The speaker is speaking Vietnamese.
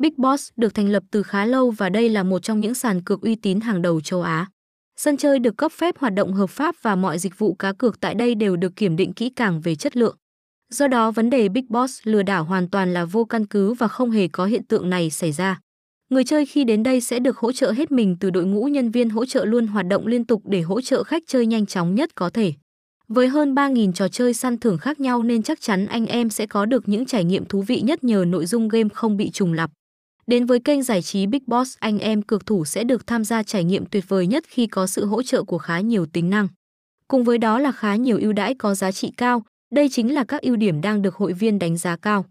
Big Boss được thành lập từ khá lâu và đây là một trong những sàn cược uy tín hàng đầu châu Á. Sân chơi được cấp phép hoạt động hợp pháp và mọi dịch vụ cá cược tại đây đều được kiểm định kỹ càng về chất lượng. Do đó, vấn đề Big Boss lừa đảo hoàn toàn là vô căn cứ và không hề có hiện tượng này xảy ra. Người chơi khi đến đây sẽ được hỗ trợ hết mình từ đội ngũ nhân viên hỗ trợ luôn hoạt động liên tục để hỗ trợ khách chơi nhanh chóng nhất có thể. Với hơn 3.000 trò chơi săn thưởng khác nhau nên chắc chắn anh em sẽ có được những trải nghiệm thú vị nhất nhờ nội dung game không bị trùng lặp. Đến với kênh giải trí Big Boss, anh em cược thủ sẽ được tham gia trải nghiệm tuyệt vời nhất khi có sự hỗ trợ của khá nhiều tính năng. Cùng với đó là khá nhiều ưu đãi có giá trị cao, đây chính là các ưu điểm đang được hội viên đánh giá cao.